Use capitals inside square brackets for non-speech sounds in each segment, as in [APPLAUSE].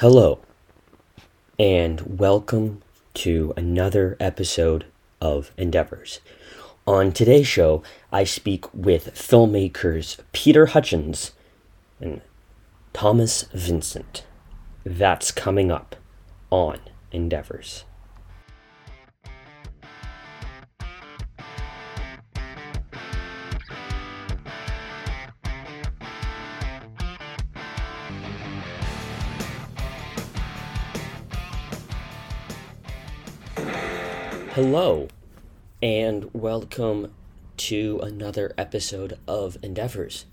Hello, and welcome to another episode of Endeavors. On today's show, I speak with filmmakers Peter Hutchings and Thomas Vincent. That's coming up on Endeavors. Hello, and welcome to another episode of Endeavors.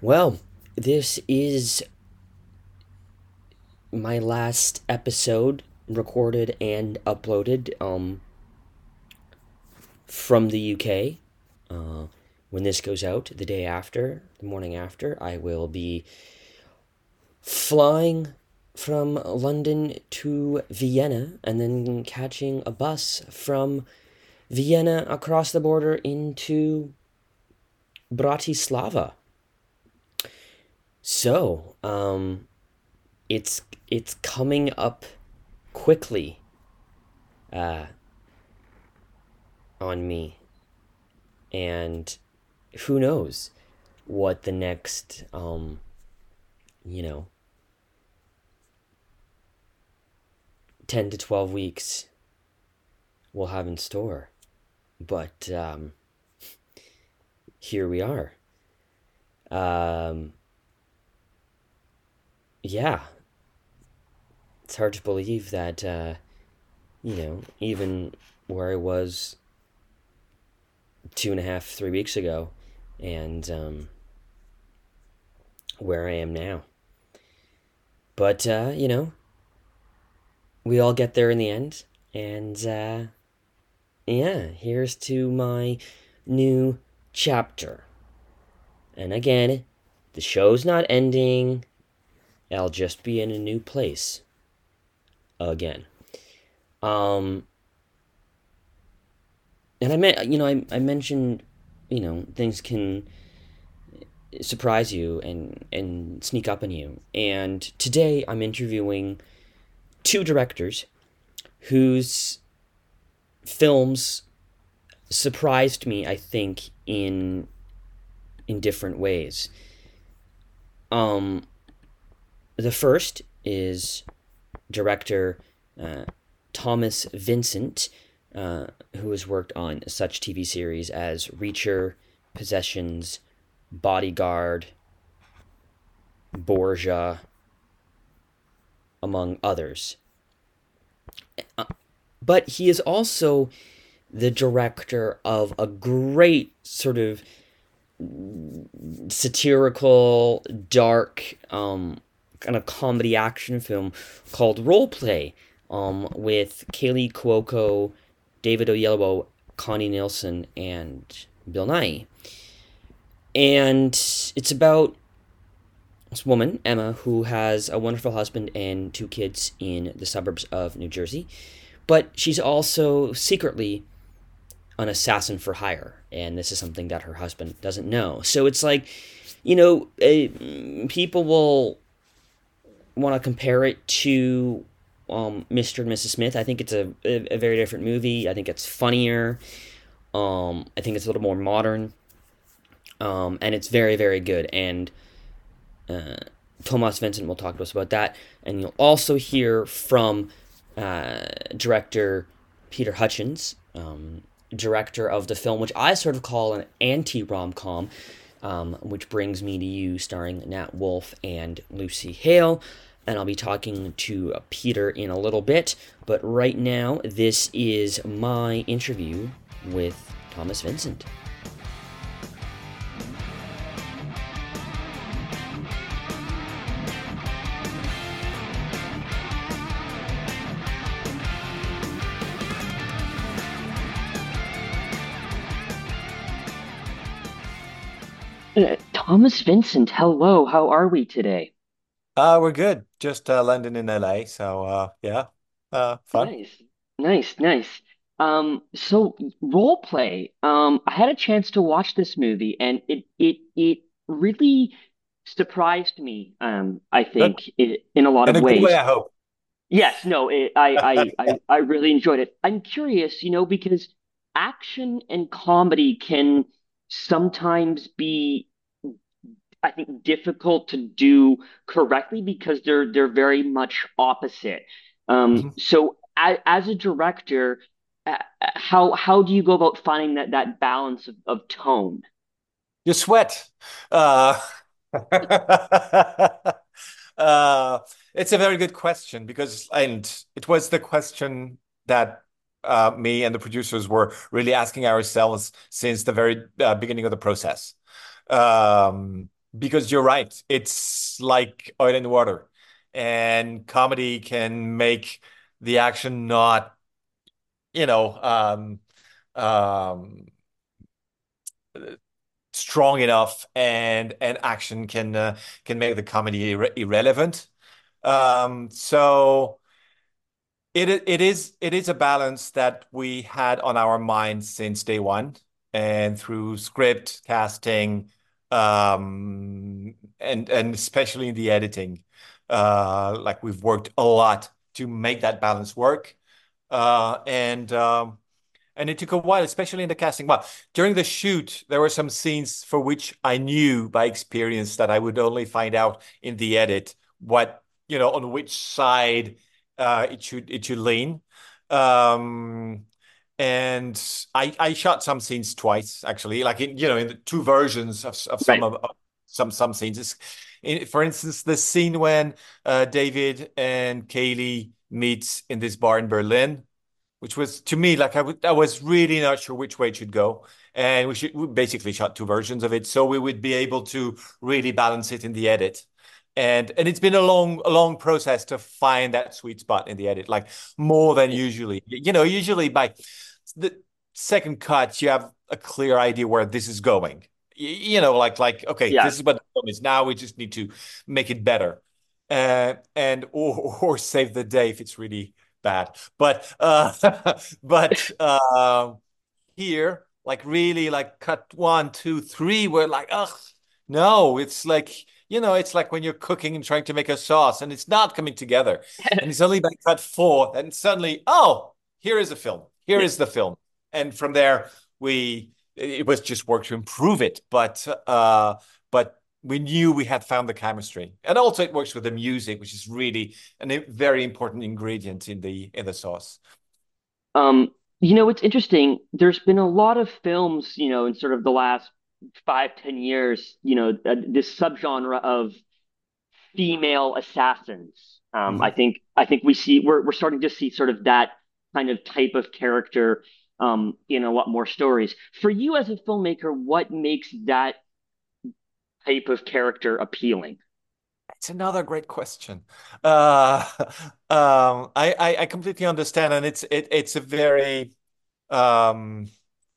Well, this is my last episode recorded and uploaded um, from the UK. Uh, when this goes out, the day after, the morning after, I will be flying from London to Vienna and then catching a bus from Vienna across the border into Bratislava. So, um, it's it's coming up quickly uh, on me, and who knows what the next um, you know 10 to 12 weeks we'll have in store. But um, here we are. Um, yeah. It's hard to believe that, uh, you know, even where I was two and a half, three weeks ago, and um, where I am now. But, uh, you know, we all get there in the end. And uh, yeah, here's to my new chapter. And again, the show's not ending. I'll just be in a new place again. Um, and I meant, you know, I, I mentioned, you know, things can surprise you and and sneak up on you. And today I'm interviewing two directors whose films surprised me, I think, in in different ways. Um, the first is director uh, Thomas Vincent, uh, who has worked on such TV series as Reacher, Possessions, Bodyguard, Borgia, among others. Uh, but he is also the director of a great sort of satirical, dark, um, kind of comedy action film called Role Play um, with Kaley Cuoco, David Oyelowo, Connie Nielsen, and Bill Nighy. And it's about this woman, Emma, who has a wonderful husband and two kids in the suburbs of New Jersey, but she's also secretly an assassin for hire, and this is something that her husband doesn't know. So it's like, you know, uh, people will want to compare it to um, Mr. and Mrs. Smith. I think it's a, a, a very different movie. I think it's funnier. Um, I think it's a little more modern. Um, and it's very, very good. And uh, Thomas Vincent will talk to us about that. And you'll also hear from uh, director Peter Hutchings, um, director of the film, which I sort of call an anti rom com, um, which brings me to you, starring Nat Wolff and Lucy Hale. And I'll be talking to Peter in a little bit. But right now, this is my interview with Thomas Vincent. Thomas Vincent, hello. How are we today? Uh, we're good. Just uh, landing in LA, so uh, yeah, uh, fun. Nice, nice, nice. Um, so role play. Um, I had a chance to watch this movie, and it it it really surprised me. Um, I think in, in a lot In of a good way, ways. I hope. Yes, no, it, I, [LAUGHS] I, I, I really enjoyed it. I'm curious, you know, because action and comedy can sometimes be, I think, difficult to do correctly because they're they're very much opposite. Um, Mhm. so as, as a director, uh, how how do you go about finding that that balance of, of tone? You sweat. Uh, [LAUGHS] uh, it's a very good question because, and it was the question that uh, me and the producers were really asking ourselves since the very uh, beginning of the process. Um, because you're right, it's like oil and water, and comedy can make the action not, you know, um, um, strong enough and and action can uh, can make the comedy irre irrelevant. Um, so it it is it is a balance that we had on our minds since day one, and through script casting, um, and and especially in the editing, uh, like we've worked a lot to make that balance work. Uh, and um, and it took a while, especially in the casting. Well, during the shoot, there were some scenes for which I knew by experience that I would only find out in the edit what, you know, on which side uh, it should it should lean. Um, and I I shot some scenes twice actually, like in you know in the two versions of of some Right. of of some some scenes. It's, in, for instance, the scene when uh, David and Kaley meet in this bar in Berlin which was to me like I, w- I was really not sure which way it should go. And we should we basically shot two versions of it, so we would be able to really balance it in the edit. And and it's been a long a long process to find that sweet spot in the edit, like more than usually. You know, usually by the second cut, you have a clear idea where this is going. You know, like like okay, Yeah. this is what the film is. Now we just need to make it better, uh, and or or save the day if it's really bad. But uh, [LAUGHS] but um, here, like really, like cut one, two, three, we're like, ugh, no, it's like you know, it's like when you're cooking and trying to make a sauce and it's not coming together, [LAUGHS] and it's only by cut four, and suddenly, oh, here is a film. Here is the film, and from there we it was just work to improve it, but uh, but we knew we had found the chemistry, and also it works with the music, which is really a very important ingredient in the in the sauce. Um, you know, it's interesting. There's been a lot of films, you know, in sort of the last five, ten years, you know, uh, this subgenre of female assassins. Um, I Mhm. think I think we see we're we're starting to see sort of that kind of type of character um, in a lot more stories. For you as a filmmaker, what makes that type of character appealing? It's another great question. Uh, [LAUGHS] um, I, I I completely understand, and it's it it's a very um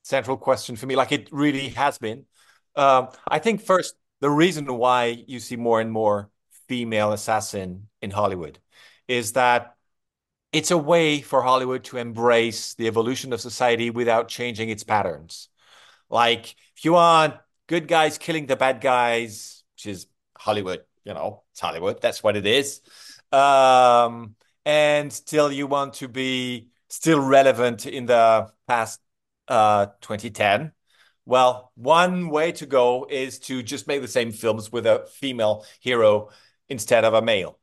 central question for me. Like it really has been. Um, I think first the reason why you see more and more female assassin in Hollywood is that it's a way for Hollywood to embrace the evolution of society without changing its patterns. Like, if you want good guys killing the bad guys, which is Hollywood, you know, it's Hollywood, that's what it is. Um, and still you want to be still relevant in the past uh 2010. Well, one way to go is to just make the same films with a female hero instead of a male.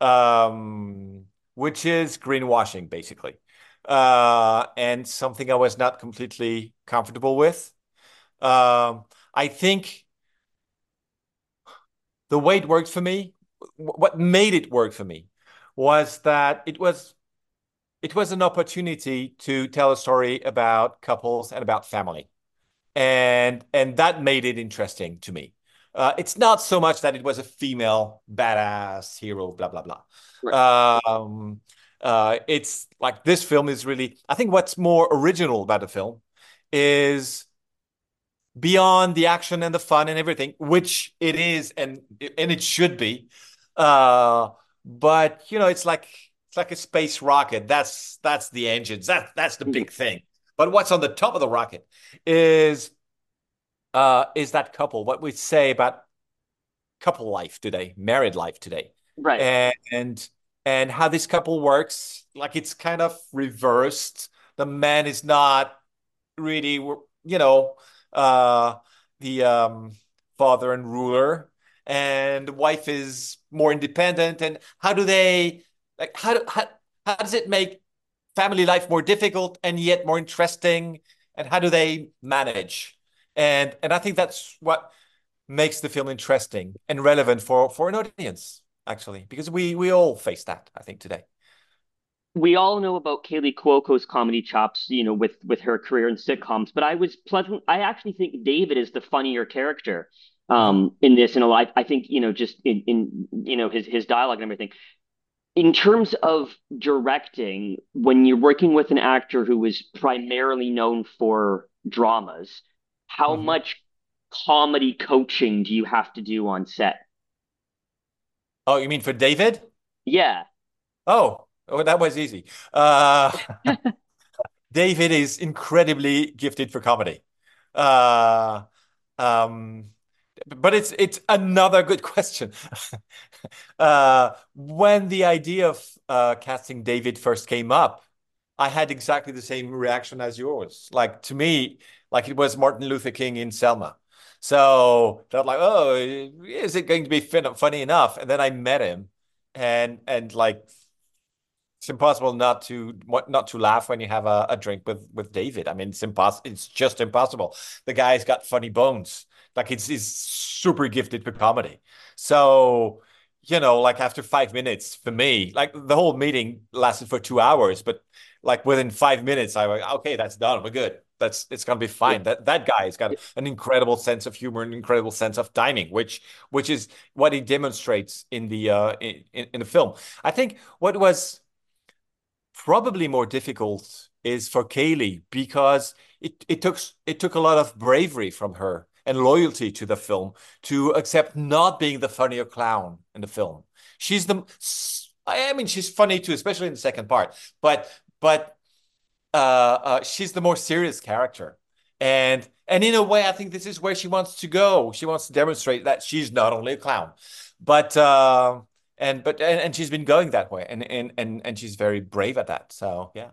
Um, which is greenwashing, basically. Uh, and something I was not completely comfortable with. Um, I think the way it worked for me, what made it work for me, was that it was it was an opportunity to tell a story about couples and about family, and and that made it interesting to me. Uh, it's not so much that it was a female badass hero, blah blah Right. blah. Um, uh, it's like this film is really. I think what's more original about the film is beyond the action and the fun and everything, which it is and and it should be. Uh, but you know, it's like it's like a space rocket. That's that's the engines. That that's the Mhm. big thing. But what's on the top of the rocket is uh is that couple. What we say about couple life today, married life today, right? And and and how this couple works, like it's kind of reversed. The man is not really, you know, uh, the um, father and ruler, and the wife is more independent. And how do they like? How do, how how does it make family life more difficult and yet more interesting? And how do they manage? And and I think that's what makes the film interesting and relevant for for an audience actually because we we all face that I think today. We all know about Kaley Cuoco's comedy chops, you know, with with her career in sitcoms. But I was pleasant. I actually think David is the funnier character um, in this. And a I think, you know, just in, in you know his his dialogue and everything in terms of directing, when you're working with an actor who is primarily known for dramas, how mm-hmm. much comedy coaching do you have to do on set? Oh, you mean for David? Yeah. Oh, oh that was easy. Uh, [LAUGHS] David is incredibly gifted for comedy. Uh, um, but it's it's another good question. [LAUGHS] uh, when the idea of uh, casting David first came up, I had exactly the same reaction as yours. Like to me, like it was Martin Luther King in Selma. So felt like, oh, is it going to be funny enough? And then I met him, and and like it's impossible not to not to laugh when you have a, a drink with with David. I mean, it's impossible. It's just impossible. The guy's got funny bones. Like it's he's super gifted for comedy. So you know, like after five minutes for me, like the whole meeting lasted for two hours, but like within five minutes, I was like, okay, that's done. We're good. That's it's gonna be fine. Yeah. That that guy has got an incredible sense of humor, an incredible sense of timing, which which is what he demonstrates in the uh in, in the film. I think what was probably more difficult is for Kaley because it, it took it took a lot of bravery from her and loyalty to the film to accept not being the funnier clown in the film. She's the I mean she's funny too, especially in the second part, but but uh, uh, she's the more serious character. And and in a way, I think this is where she wants to go. She wants to demonstrate that she's not only a clown, but uh, and but and, and she's been going that way. And and and and she's very brave at that. So yeah.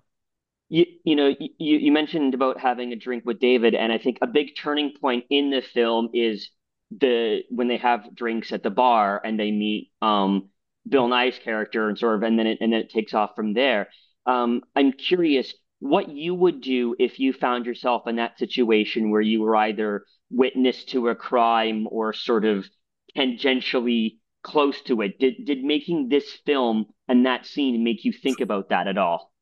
You you know you you mentioned about having a drink with David. And I think a big turning point in the film is the when they have drinks at the bar and they meet um Bill Nighy's character and sort of and then it and then it takes off from there. Um I'm curious what you would do if you found yourself in that situation where you were either witness to a crime or sort of tangentially close to it. Did did making this film and that scene make you think about that at all?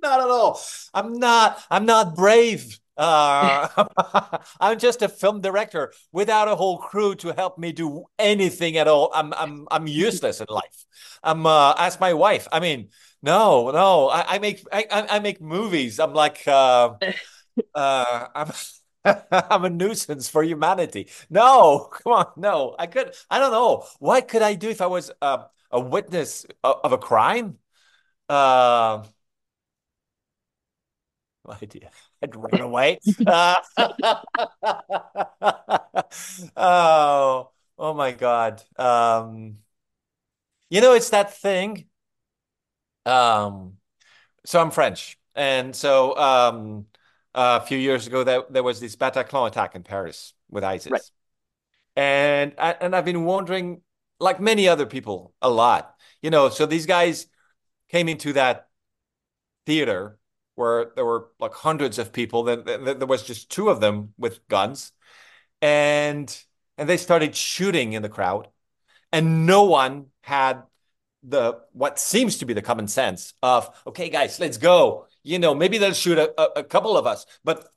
Not at all. I'm not. I'm not brave. Uh, [LAUGHS] I'm just a film director without a whole crew to help me do anything at all. I'm I'm I'm useless in life. I'm uh, ask my wife. I mean, no, no. I, I make I, I make movies. I'm like uh, [LAUGHS] uh, I'm [LAUGHS] I'm a nuisance for humanity. No, come on, no. I could. I don't know. What could I do if I was uh, a witness of, a crime? Uh, idea. I'd run away. uh, [LAUGHS] oh, oh my God. Um, you know, it's that thing. Um, so I'm French, and so um, a few years ago there, there was this Bataclan attack in Paris with ISIS. Right. And and I've been wondering, like many other people, a lot. You know, so these guys came into that theater where there were like hundreds of people. Then there was just two of them with guns, and and they started shooting in the crowd, and no one had the what seems to be the common sense of okay, guys, let's go you know, maybe they'll shoot a, a, a couple of us, but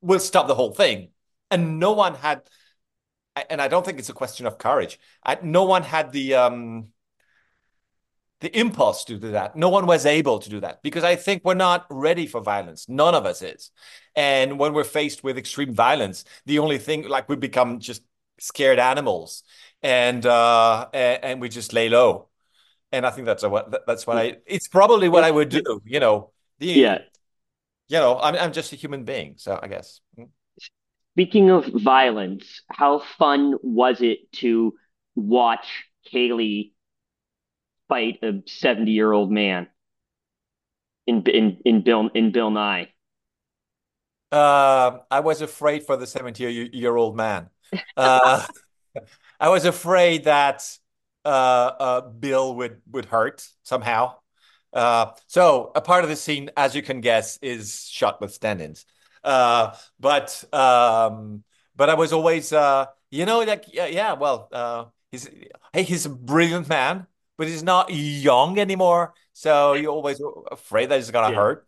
we'll stop the whole thing. And no one had, and I don't think it's a question of courage. I, no one had the um, the impulse to do that. No one was able to do that because I think we're not ready for violence. None of us is. And when we're faced with extreme violence, the only thing like we become just scared animals, and uh, and, and we just lay low. And I think that's a, that's what I. It's probably what I would do. You know, the, yeah. You know, I'm I'm just a human being, so I guess. Speaking of violence, how fun was it to watch Kaley fight a 70 year old man in in in Bill in Bill Nighy? Uh, I was afraid for the 70 year old man. Uh, [LAUGHS] I was afraid that uh, uh, Bill would would hurt somehow. Uh, so a part of the scene, as you can guess, is shot with stand-ins. Uh, but um, but I was always, uh, you know, like yeah, well, uh, he's hey, he's a brilliant man, but he's not young anymore. So you're always afraid that he's gonna yeah. hurt.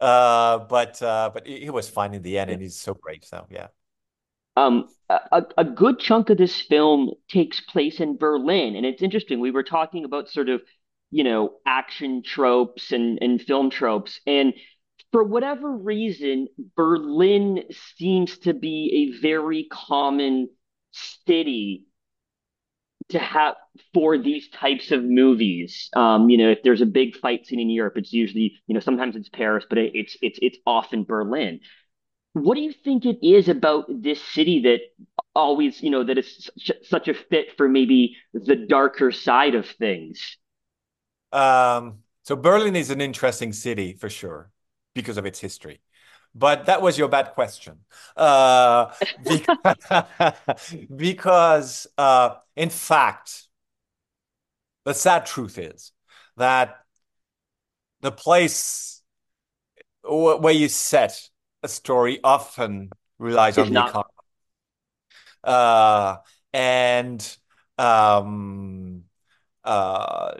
Uh, but uh, but he was fine in the end, and he's so great. So yeah. Um, a, a good chunk of this film takes place in Berlin, and it's interesting. We were talking about sort of, you know, action tropes and and film tropes, and for whatever reason, Berlin seems to be a very common city to have for these types of movies. Um, you know, if there's a big fight scene in Europe, it's usually, you know, sometimes it's Paris, but it's it's it's often Berlin. What do you think it is about this city that always, you know, that is such a fit for maybe the darker side of things? Um, so Berlin is an interesting city for sure because of its history. But that was your bad question. Uh, [LAUGHS] because, [LAUGHS] because uh, in fact, the sad truth is that the place where you set a story often relies on the economy. Uh, and um, uh,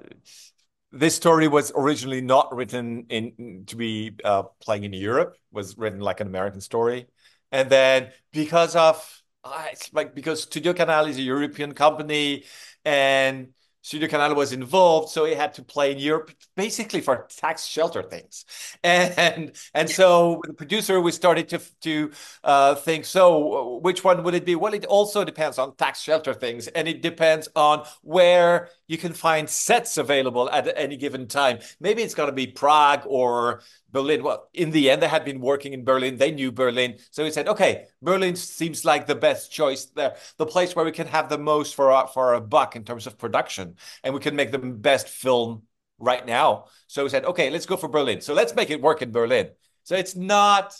this story was originally not written in to be uh, playing in Europe. Was written like an American story, and then because of uh, it's like because Studio Canal is a European company, and Studio Canal was involved, so he had to play in Europe basically for tax shelter things. [LAUGHS] And and so the producer, we started to to uh, think, so which one would it be? Well, it also depends on tax shelter things, and it depends on where you can find sets available at any given time. Maybe it's going to be Prague or Berlin. Well, in the end, they had been working in Berlin. They knew Berlin. So he said, okay, Berlin seems like the best choice there, the place where we can have the most for our, for a buck in terms of production, and we can make the best film right now. So he said, okay, let's go for Berlin. So let's make it work in Berlin. So it's not,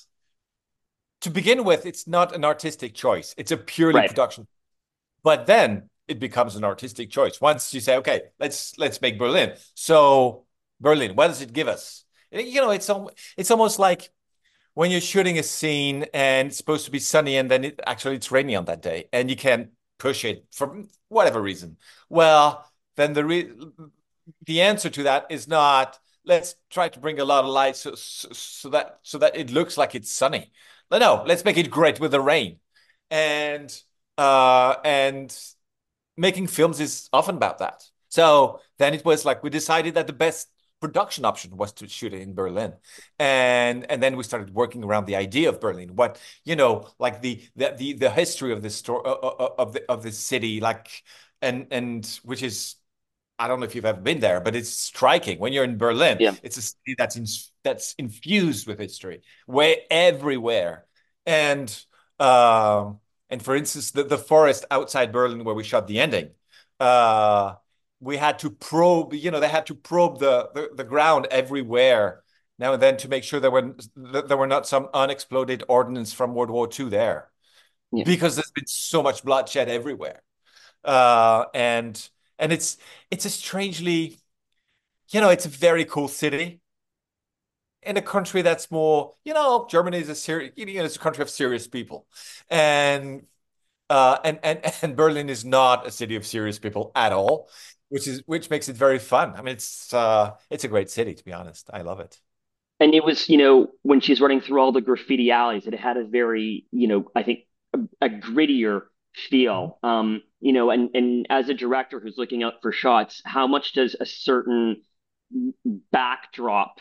to begin with, it's not an artistic choice. It's a purely right. production. But then it becomes an artistic choice. Once you say, okay, let's let's make Berlin. So Berlin, what does it give us? You know, it's it's almost like when you're shooting a scene and it's supposed to be sunny and then it actually it's rainy on that day and you can't push it for whatever reason. Well, then the re- the answer to that is not let's try to bring a lot of light so, so, so that so that it looks like it's sunny. No, no, let's make it great with the rain. And uh and making films is often about that. So then it was like we decided that the best production option was to shoot it in Berlin, and and then we started working around the idea of Berlin. What you know, like the the the, the history of the story of the of the city, like and and which is. I don't know if you've ever been there, but it's striking when you're in Berlin. Yeah. It's a city that's in, that's infused with history, where everywhere, and um, and for instance, the, the forest outside Berlin where we shot the ending, uh, we had to probe, you know, they had to probe the, the, the ground everywhere now and then to make sure there were there were not some unexploded ordnance from World War II there, yeah. because there's been so much bloodshed everywhere, uh, and and it's it's a strangely, you know, it's a very cool city in a country that's more, you know, Germany is a serious, you know, it's a country of serious people, and uh, and and [LAUGHS] and Berlin is not a city of serious people at all, which is which makes it very fun. I mean, it's uh, it's a great city to be honest. I love it. And it was, you know, when she's running through all the graffiti alleys, it had a very, you know, I think a, a grittier feel. Mm-hmm. Um, you know, and and as a director who's looking out for shots, how much does a certain backdrop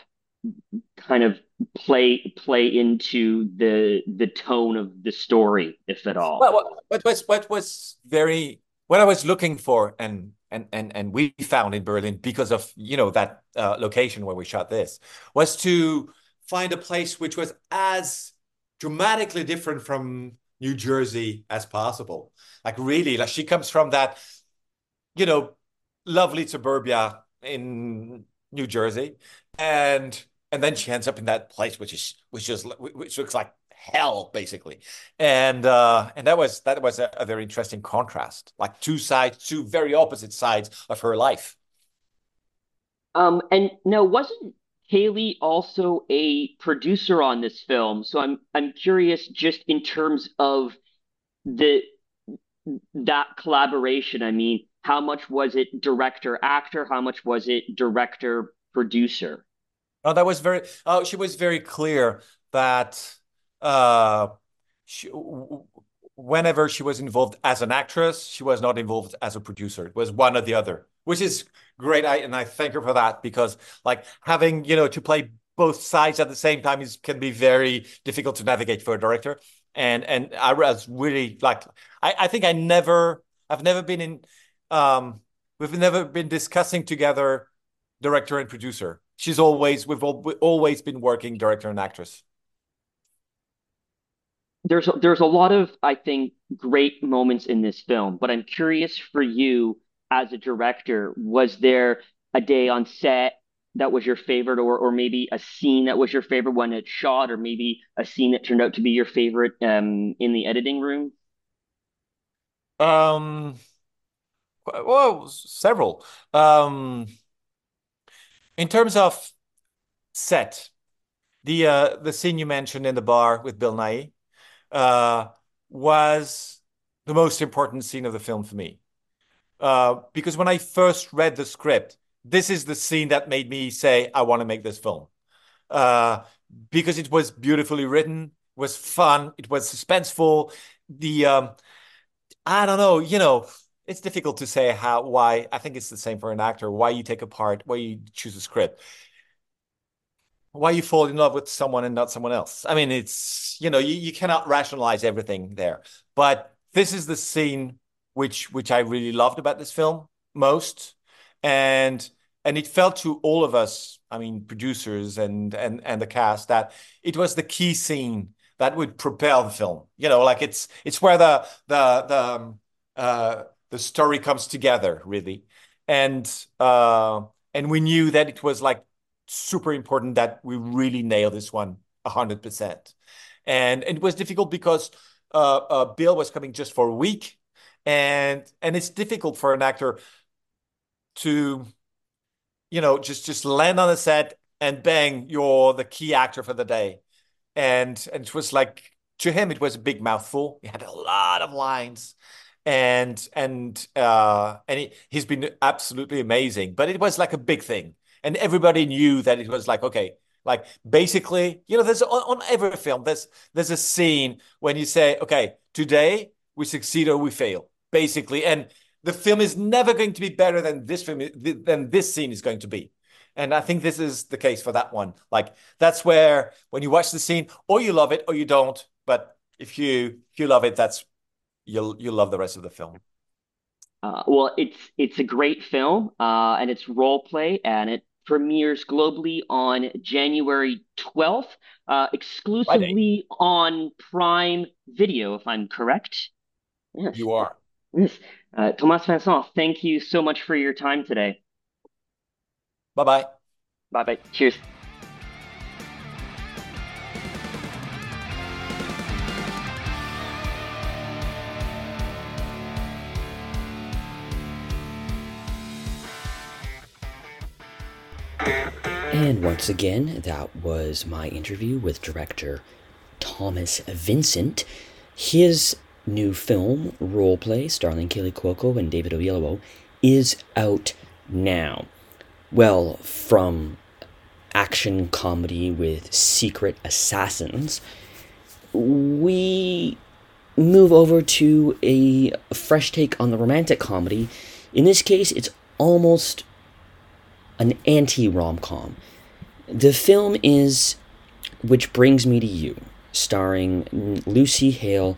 kind of play play into the the tone of the story, if at all. Well, what was what was very what I was looking for, and and and and we found in Berlin because of you know that uh, location where we shot this was to find a place which was as dramatically different from New Jersey as possible. Like really, like she comes from that you know, lovely suburbia in New Jersey, and and then she ends up in that place which is which is which looks like hell basically. And uh and that was that was a, a, very interesting contrast. Like two sides two very opposite sides of her life. Um and now wasn't Haley also a producer on this film? So i'm i'm curious just in terms of the that collaboration. I mean how much was it director actor how much was it director producer oh that was very oh she was very clear that uh she, whenever she was involved as an actress she was not involved as a producer. It was one or the other which is great. I, and i thank her for that because like having you know to play both sides at the same time is can be very difficult to navigate for a director. And and i was really like i i think i never i've never been in um we've never been discussing together director and producer she's always we've always been working director and actress there's there's a lot of I think great moments in this film, but I'm curious for you as a director, was there a day on set that was your favorite or or maybe a scene that was your favorite when it shot or maybe a scene that turned out to be your favorite um in the editing room? Um well, several. Um in terms of set, the uh the scene you mentioned in the bar with Bill Nighy, uh, was the most important scene of the film for me. Uh, because when I first read the script, this is the scene that made me say, I want to make this film. Uh, because it was beautifully written, was fun, it was suspenseful. The um, I don't know, you know, it's difficult to say how why. I think it's the same for an actor. Why you take a part, why you choose a script why you fall in love with someone and not someone else. I mean, it's you know you, you cannot rationalize everything there, but this is the scene which which I really loved about this film most, and and it felt to all of us, I mean, producers and and and the cast that it was the key scene that would propel the film. You know, like it's it's where the the the um, uh, the story comes together really, and uh, and we knew that it was like super important that we really nail this one 100%. And it was difficult because uh, uh, Bill was coming just for a week, and and it's difficult for an actor to, you know, just just land on a set and bang, you're the key actor for the day. And and it was like to him, it was a big mouthful. He had a lot of lines, and and uh, and he, he's been absolutely amazing. But it was like a big thing. And everybody knew that it was like okay like basically you know there's on, on every film there's there's a scene when you say okay today we succeed or we fail basically. And the film is never going to be better than this film than this scene is going to be. And i think this is the case for that one. Like that's where when you watch the scene or you love it or you don't but if you if you love it that's you'll you'll love the rest of the film uh, well, it's it's a great film, uh, and it's role play, and it premieres globally on January 12th, uh, exclusively Friday. on Prime Video, if I'm correct. Yes. You are. Yes. Uh, Thomas Vincent, thank you so much for your time today. Bye bye. Bye bye. Cheers. And once again, that was my interview with director Thomas Vincent. His new film, Roleplay, starring Kaley Cuoco and David Oyelowo, is out now. Well, from action comedy with secret assassins, we move over to a fresh take on the romantic comedy. In this case, it's almost an anti rom com. The film is Which Brings Me to You, starring Lucy Hale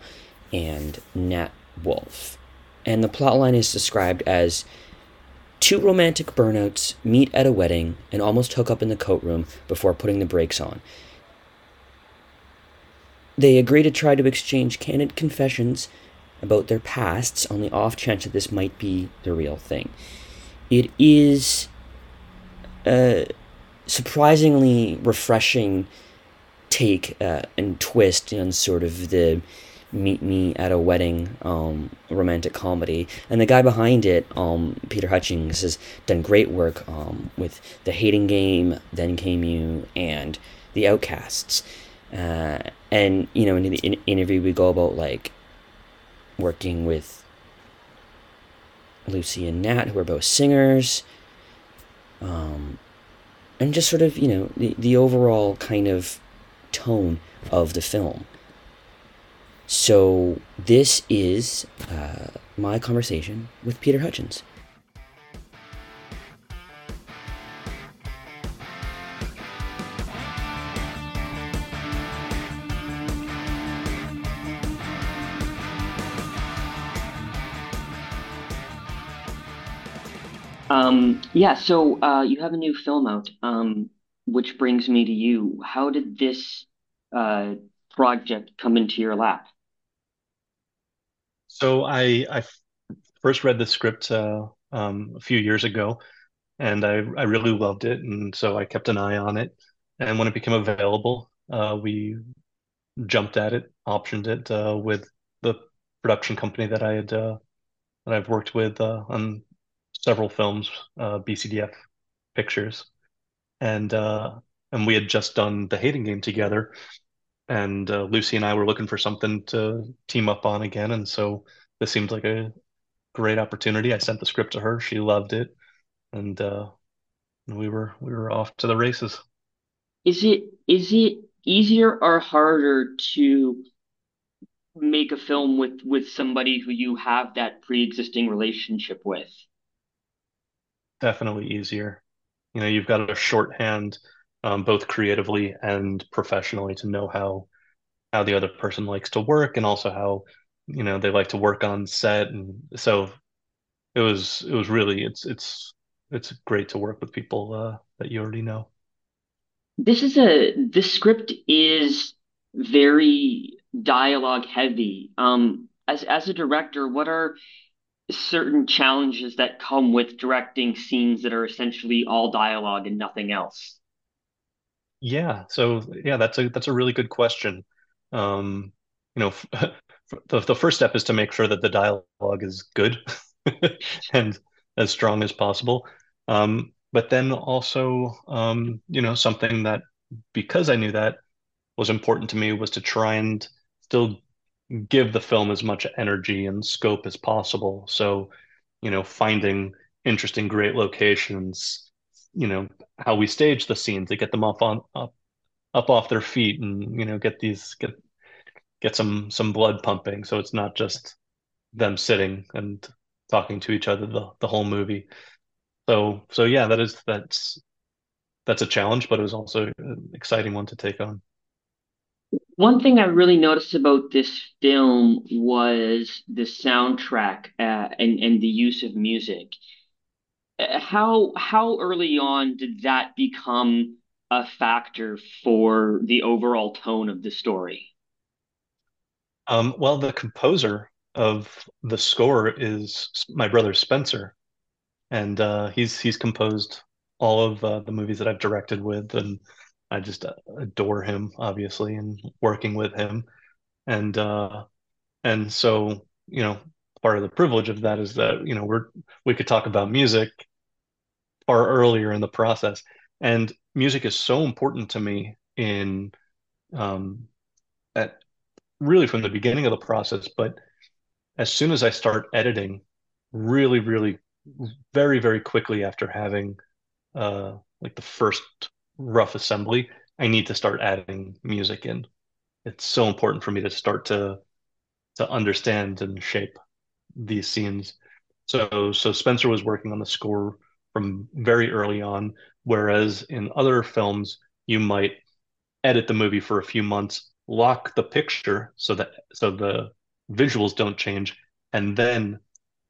and Nat Wolff. And the plotline is described as two romantic burnouts meet at a wedding and almost hook up in the coat room before putting the brakes on. They agree to try to exchange candid confessions about their pasts on the off chance that this might be the real thing. It is a surprisingly refreshing take uh, and twist on sort of the meet me at a wedding um, romantic comedy. And the guy behind it um, peter hutchings has done great work um, with the hating game then came you and the outcasts. Uh, and you know in the in- interview we go about like working with lucy and nat who are both singers um, and just sort of you know the, the overall kind of tone of the film so this is uh, my conversation with Peter Hutchings. Um, yeah, so uh, you have a new film out, um, which brings me to you. How did this uh, project come into your lap? So I I first read the script uh, um, a few years ago, and I I really loved it, and so I kept an eye on it. And when it became available, uh, we jumped at it, optioned it uh, with the production company that I had uh, that I've worked with on several films, uh, BCDF Pictures, and uh, and we had just done the Hating Game together, and uh, Lucy and I were looking for something to team up on again, and so this seemed like a great opportunity. I sent the script to her; she loved it, and uh, we were we were off to the races. Is it is it easier or harder to make a film with with somebody who you have that pre-existing relationship with? Definitely easier. You know, you've got a shorthand, um, both creatively and professionally, to know how how the other person likes to work, and also how you know they like to work on set. And so it was it was really it's it's it's great to work with people uh, that you already know. This is a the script is very dialogue heavy. Um, as as a director, what are certain challenges that come with directing scenes that are essentially all dialogue and nothing else? Yeah, so yeah, that's a that's a really good question. Um, you know, [LAUGHS] the the first step is to make sure that the dialogue is good [LAUGHS] and as strong as possible. Um, but then also, um, you know, something that because I knew that was important to me was to try and still give the film as much energy and scope as possible. So, you know, finding interesting, great locations, you know, how we stage the scenes to get them up on up up off their feet and, you know, get these get get some some blood pumping. So it's not just them sitting and talking to each other the, the whole movie. So so yeah, that is that's that's a challenge, but it was also an exciting one to take on. One thing I really noticed about this film was the soundtrack uh, and and the use of music. Uh, How how early on did that become a factor for the overall tone of the story? Um, well, the composer of the score is my brother Spencer, and uh, he's he's composed all of uh, the movies that I've directed with, and I just adore him, obviously, and working with him, and uh, and so you know, part of the privilege of that is that you know we're we could talk about music far earlier in the process, and music is so important to me in um, at really from the beginning of the process, but as soon as I start editing, really, really, very, very quickly after having uh, like the first rough assembly, I need to start adding music in. It's so important for me to start to to understand and shape these scenes. So so Spencer was working on the score from very early on, whereas in other films you might edit the movie for a few months, lock the picture so that so the visuals don't change, and then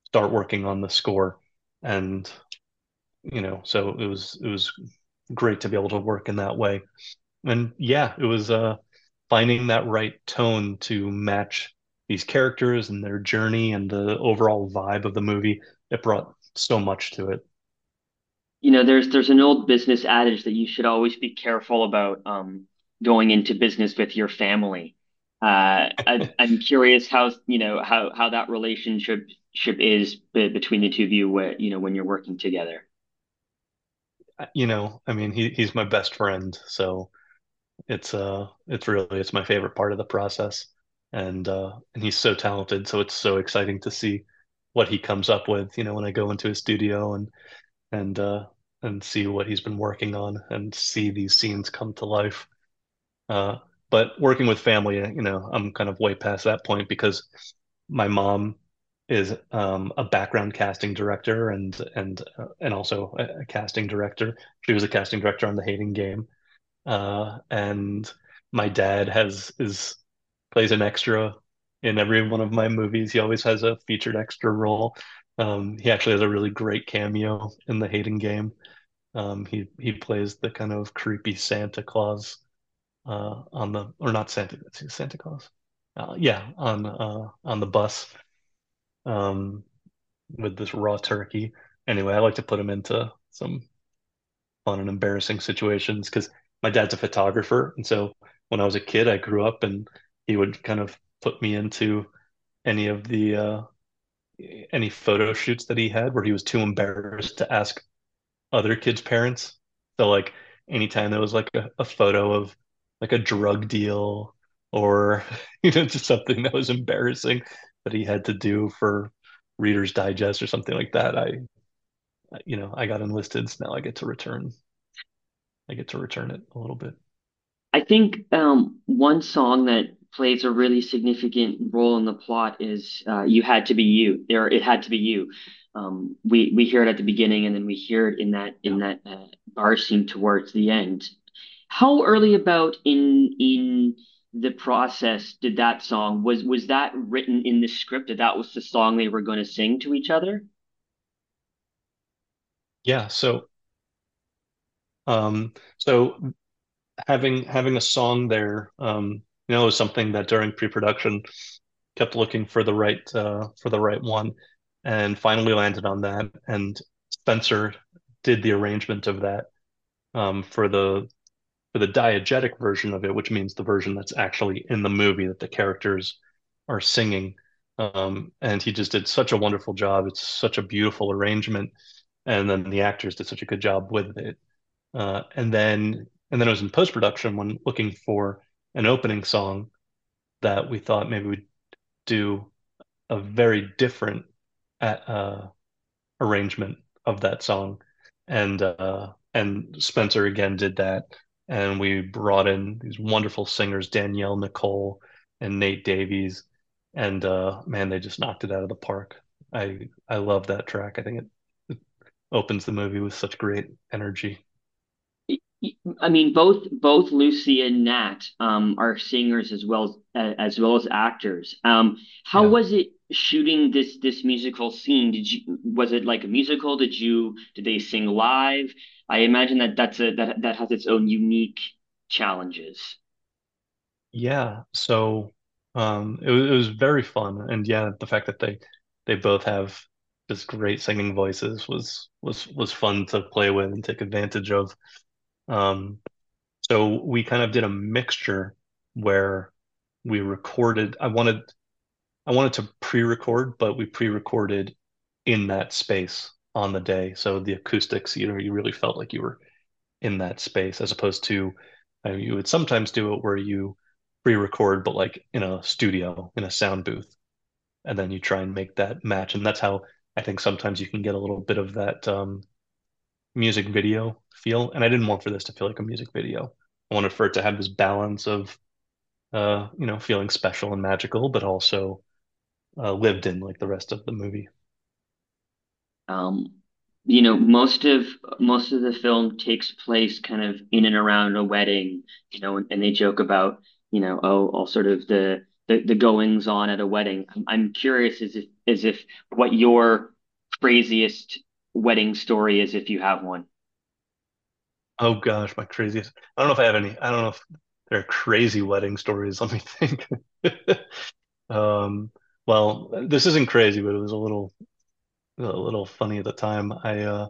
start working on the score. And you know, so it was it was great to be able to work in that way. And yeah, it was uh finding that right tone to match these characters and their journey and the overall vibe of the movie. It brought so much to it. You know, there's there's an old business adage that you should always be careful about um, going into business with your family. Uh, I, [LAUGHS] I'm curious how you know how how that relationship ship is between the two of you, where, you know, when you're working together. You know, I mean, he he's my best friend, so it's uh it's really it's my favorite part of the process. And uh and he's so talented, so it's so exciting to see what he comes up with, you know, when I go into his studio and and uh and see what he's been working on and see these scenes come to life. Uh but working with family, you know, I'm kind of way past that point because my mom is um, a background casting director and and uh, and also a, a casting director. She was a casting director on The Hating Game, uh, and my dad has is plays an extra in every one of my movies. He always has a featured extra role. Um, he actually has a really great cameo in The Hating Game. Um, he he plays the kind of creepy Santa Claus uh, on the or not Santa Santa Claus. Uh, yeah, on uh, on the bus um, with this raw turkey. Anyway, I like to put him into some fun and embarrassing situations because my dad's a photographer, and so when I was a kid, I grew up and he would kind of put me into any of the uh, any photo shoots that he had where he was too embarrassed to ask other kids' parents. So like anytime there was like a, a photo of like a drug deal or [LAUGHS] you know just something that was embarrassing that he had to do for Reader's Digest or something like that, I you know I got enlisted, so now I get to return I get to return it a little bit. I think um, one song that plays a really significant role in the plot is uh, "You Had to Be You," or "It Had to Be You." Um, we we hear it at the beginning, and then we hear it in that in that uh, bar scene towards the end. How early about in in the process did that song was was that written in the script that that was the song they were going to sing to each other? Yeah, so um so having having a song there um you know was something that during pre-production kept looking for the right uh for the right one and finally landed on that and Spencer did the arrangement of that um for the the diegetic version of it, which means the version that's actually in the movie that the characters are singing. Um, and he just did such a wonderful job. It's such a beautiful arrangement, and then the actors did such a good job with it. Uh, and then and then it was in post production when looking for an opening song that we thought maybe we'd do a very different uh, arrangement of that song, and uh, and Spencer again did that and we brought in these wonderful singers, Danielle Nicole and Nate Davies, and uh, man, they just knocked it out of the park. I I love that track. I think it, it opens the movie with such great energy. I mean, both both Lucy and Nat um, are singers as well as as well as actors. Um, how Yeah. was it shooting this this musical scene? Did you was it like a musical? Did you did they sing live? I imagine that that's a that that has its own unique challenges. Yeah, so um, it was, it was very fun, and yeah, the fact that they they both have just great singing voices was was was fun to play with and take advantage of. Um, so we kind of did a mixture where we recorded. I wanted I wanted to pre-record, but we pre-recorded in that space on the day. So the acoustics, you know, you really felt like you were in that space as opposed to uh, you would sometimes do it where you pre-record, but like in a studio, in a sound booth, and then you try and make that match. And that's how I think sometimes you can get a little bit of that um, music video feel. And I didn't want for this to feel like a music video. I wanted for it to have this balance of uh, you know, feeling special and magical, but also uh, lived in like the rest of the movie. Um, you know, most of most of the film takes place kind of in and around a wedding, you know, and, and they joke about, you know, oh, all sort of the the, the goings on at a wedding. I'm, I'm curious as if as if what your craziest wedding story is, if you have one. Oh gosh, my craziest. I don't know if I have any. I don't know if there are crazy wedding stories. [LAUGHS] Let me think. [LAUGHS] Um, well, this isn't crazy, but it was a little a little funny at the time. I uh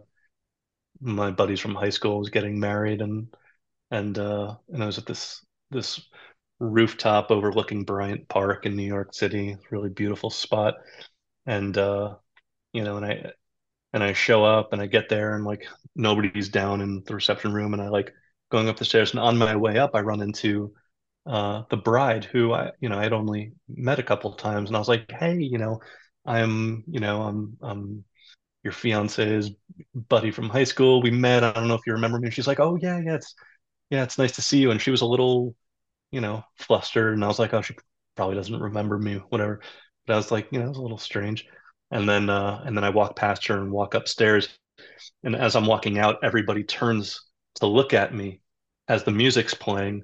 my buddies from high school was getting married and and uh and I was at this this rooftop overlooking Bryant Park in New York City, really beautiful spot. And uh you know, and I and I show up and I get there and like nobody's down in the reception room and I like going up the stairs and on my way up I run into uh the bride who I you know I'd only met a couple of times and I was like hey you know I'm you know I'm I'm your fiance's buddy from high school. We met. I don't know if you remember me. She's like oh yeah yeah it's yeah it's nice to see you. And she was a little you know flustered. And I was like oh she probably doesn't remember me whatever. But I was like you know it was a little strange. And then uh and then I walk past her and walk upstairs. And as I'm walking out, everybody turns to look at me as the music's playing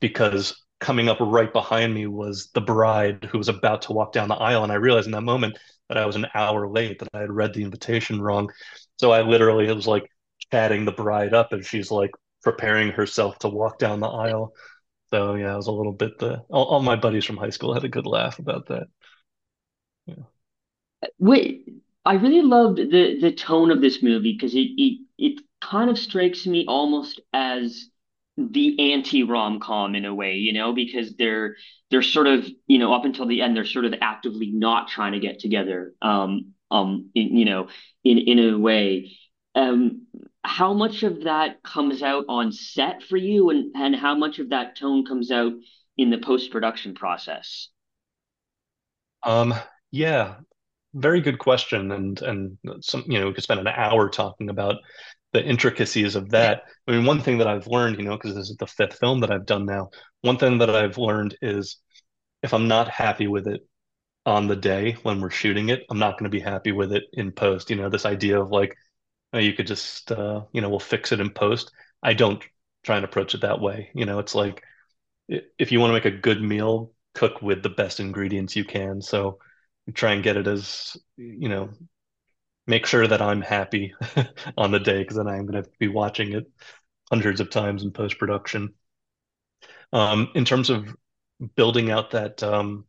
because coming up right behind me was the bride who was about to walk down the aisle. And I realized in that moment that I was an hour late, that I had read the invitation wrong. So I literally was like chatting the bride up and she's like preparing herself to walk down the aisle. So yeah, it was a little bit the all, all my buddies from high school had a good laugh about that. Yeah. Wait, I really loved the the tone of this movie because it it it kind of strikes me almost as the anti-rom-com in a way, you know, because they're they're sort of, you know, up until the end, they're sort of actively not trying to get together, um, um, in, you know, in in a way. Um, how much of that comes out on set for you, and and how much of that tone comes out in the post-production process? Um, yeah, very good question, and and some you know we could spend an hour talking about the intricacies of that. I mean, one thing that I've learned, you know, because this is the fifth film that I've done now, one thing that I've learned is if I'm not happy with it on the day when we're shooting it, I'm not going to be happy with it in post. You know, this idea of like, oh, you could just, uh, you know, we'll fix it in post. I don't try and approach it that way. You know, it's like if you want to make a good meal, cook with the best ingredients you can. So try and get it as, you know, make sure that I'm happy [LAUGHS] on the day because then I'm going to be watching it hundreds of times in post production. Um, in terms of building out that, um,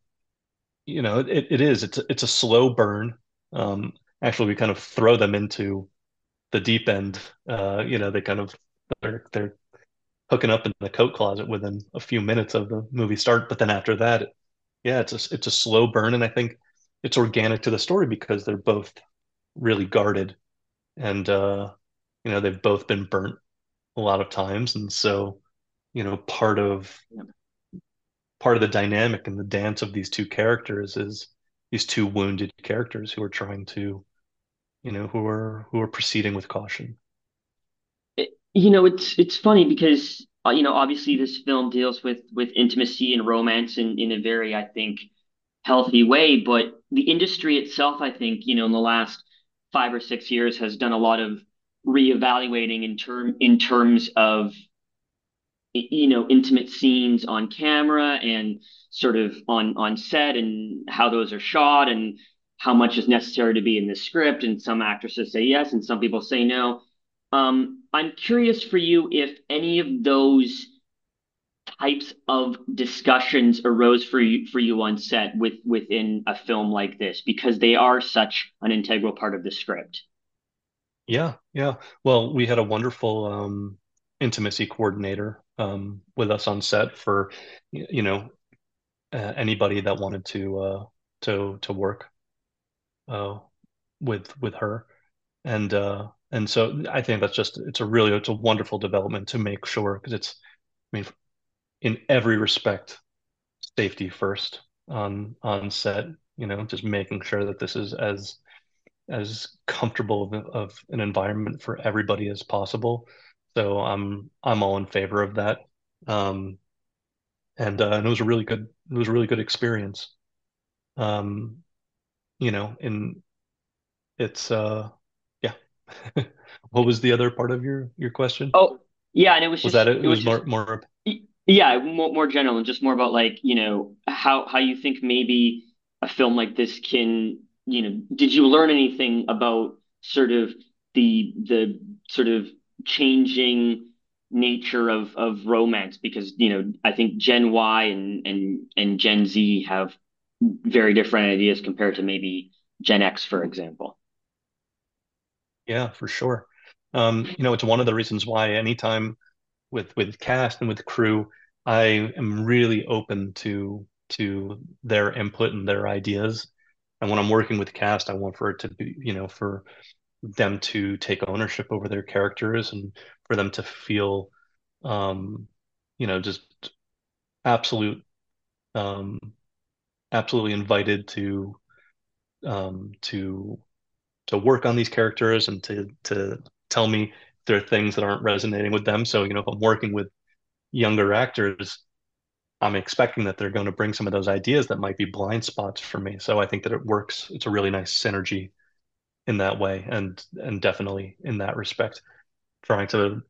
you know, it, it is it's it's a slow burn. Um, actually, we kind of throw them into the deep end. Uh, you know, they kind of they're they're hooking up in the coat closet within a few minutes of the movie start. But then after that, yeah, it's a it's a slow burn, and I think it's organic to the story because they're both really guarded. And uh you know they've both been burnt a lot of times. And so you know part of part of the dynamic and the dance of these two characters is these two wounded characters who are trying to you know who are who are proceeding with caution. It, you know, it's it's funny because uh, you know, obviously this film deals with with intimacy and romance in in a very, I think, healthy way, but the industry itself, I think, you know, in the last five or six years has done a lot of reevaluating in term in terms of you know intimate scenes on camera and sort of on on set and how those are shot and how much is necessary to be in the script. And some actresses say yes and some people say no. Um, i'm curious for you if any of those types of discussions arose for you for you on set with within a film like this because they are such an integral part of the script. Yeah yeah. Well we had a wonderful um intimacy coordinator um with us on set for you know uh, anybody that wanted to uh to to work uh with with her. And uh and so I think that's just it's a really it's a wonderful development to make sure because it's I mean in every respect safety first on on set you know just making sure that this is as as comfortable of, of an environment for everybody as possible. So i'm i'm all in favor of that. Um and uh, and it was a really good it was a really good experience. Um you know and it's uh yeah. [LAUGHS] What was the other part of your your question? Oh yeah and it was was that just it, it it was was just more more yeah more, more general and just more about like you know how how you think maybe a film like this can you know did you learn anything about sort of the the sort of changing nature of of romance because you know I think Gen Y and and and Gen Z have very different ideas compared to maybe Gen X, for example. Yeah, for sure. Um, you know, it's one of the reasons why anytime with with cast and with crew, I am really open to to their input and their ideas. And when I'm working with cast, I want for it to be, you know, for them to take ownership over their characters and for them to feel, um, you know, just absolute, um, absolutely invited to, um, to to work on these characters and to to tell me there are things that aren't resonating with them. So, you know, if I'm working with younger actors, I'm expecting that they're going to bring some of those ideas that might be blind spots for me. So I think that it works. It's a really nice synergy in that way, and and definitely in that respect, trying to,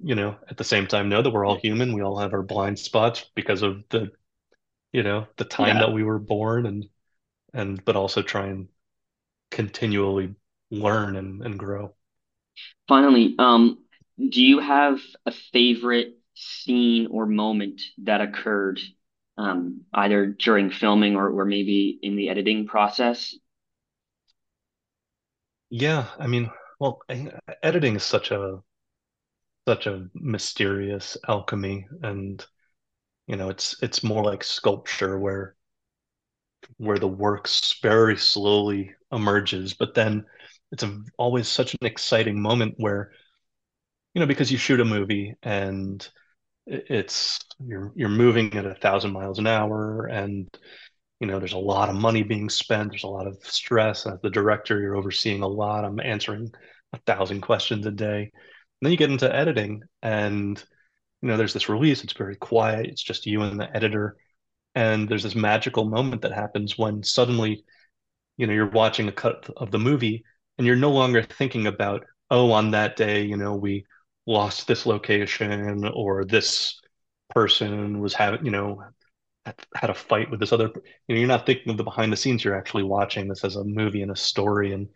you know, at the same time know that we're all human. We all have our blind spots because of the, you know, the time Yeah. that we were born, and and but also try and continually learn and, and grow. Finally, um, do you have a favorite scene or moment that occurred um, either during filming or, or maybe in the editing process? Yeah, I mean, well, editing is such a such a mysterious alchemy, and you know, it's it's more like sculpture where where the work very slowly emerges, but then it's a, always such an exciting moment where, you know, because you shoot a movie and it's you're you're moving at a thousand miles an hour and you know there's a lot of money being spent there's a lot of stress as the director you're overseeing a lot i'm answering a thousand questions a day. And then you get into editing and you know there's this release it's very quiet it's just you and the editor. And there's this magical moment that happens when suddenly you know you're watching a cut of the movie and you're no longer thinking about oh on that day you know we lost this location or this person was having you know had, a fight with this other you know you're not thinking of the behind the scenes you're actually watching this as a movie and a story and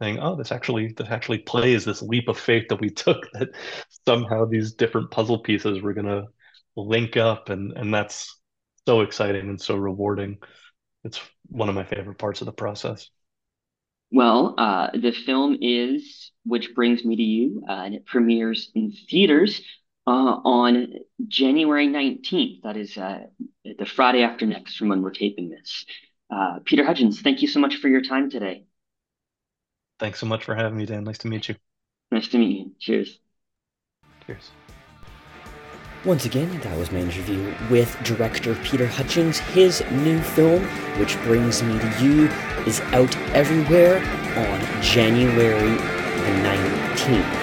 saying oh this actually this actually plays this leap of faith that we [LAUGHS] took that somehow these different puzzle pieces were going to link up and and that's so exciting and so rewarding. It's one of my favorite parts of the process Well, uh, the film is Which Brings Me to You, uh, and it premieres in theaters uh, on January 19th. That is uh, the Friday after next from when we're taping this. Uh, Peter Hutchings, thank you so much for your time today. thanks so much for having me dan nice to meet you Nice to meet you. Cheers. cheers Once again, that was my interview with director Peter Hutchings. His new film, Which Brings Me to You, is out everywhere on January the 19th.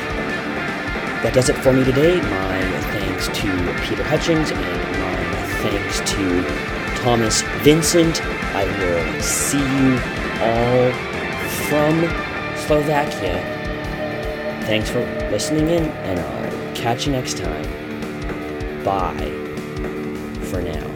That does it for me today. My thanks to Peter Hutchings and my thanks to Thomas Vincent. I will see you all from Slovakia. Thanks for listening in, and I'll catch you next time. Bye for now.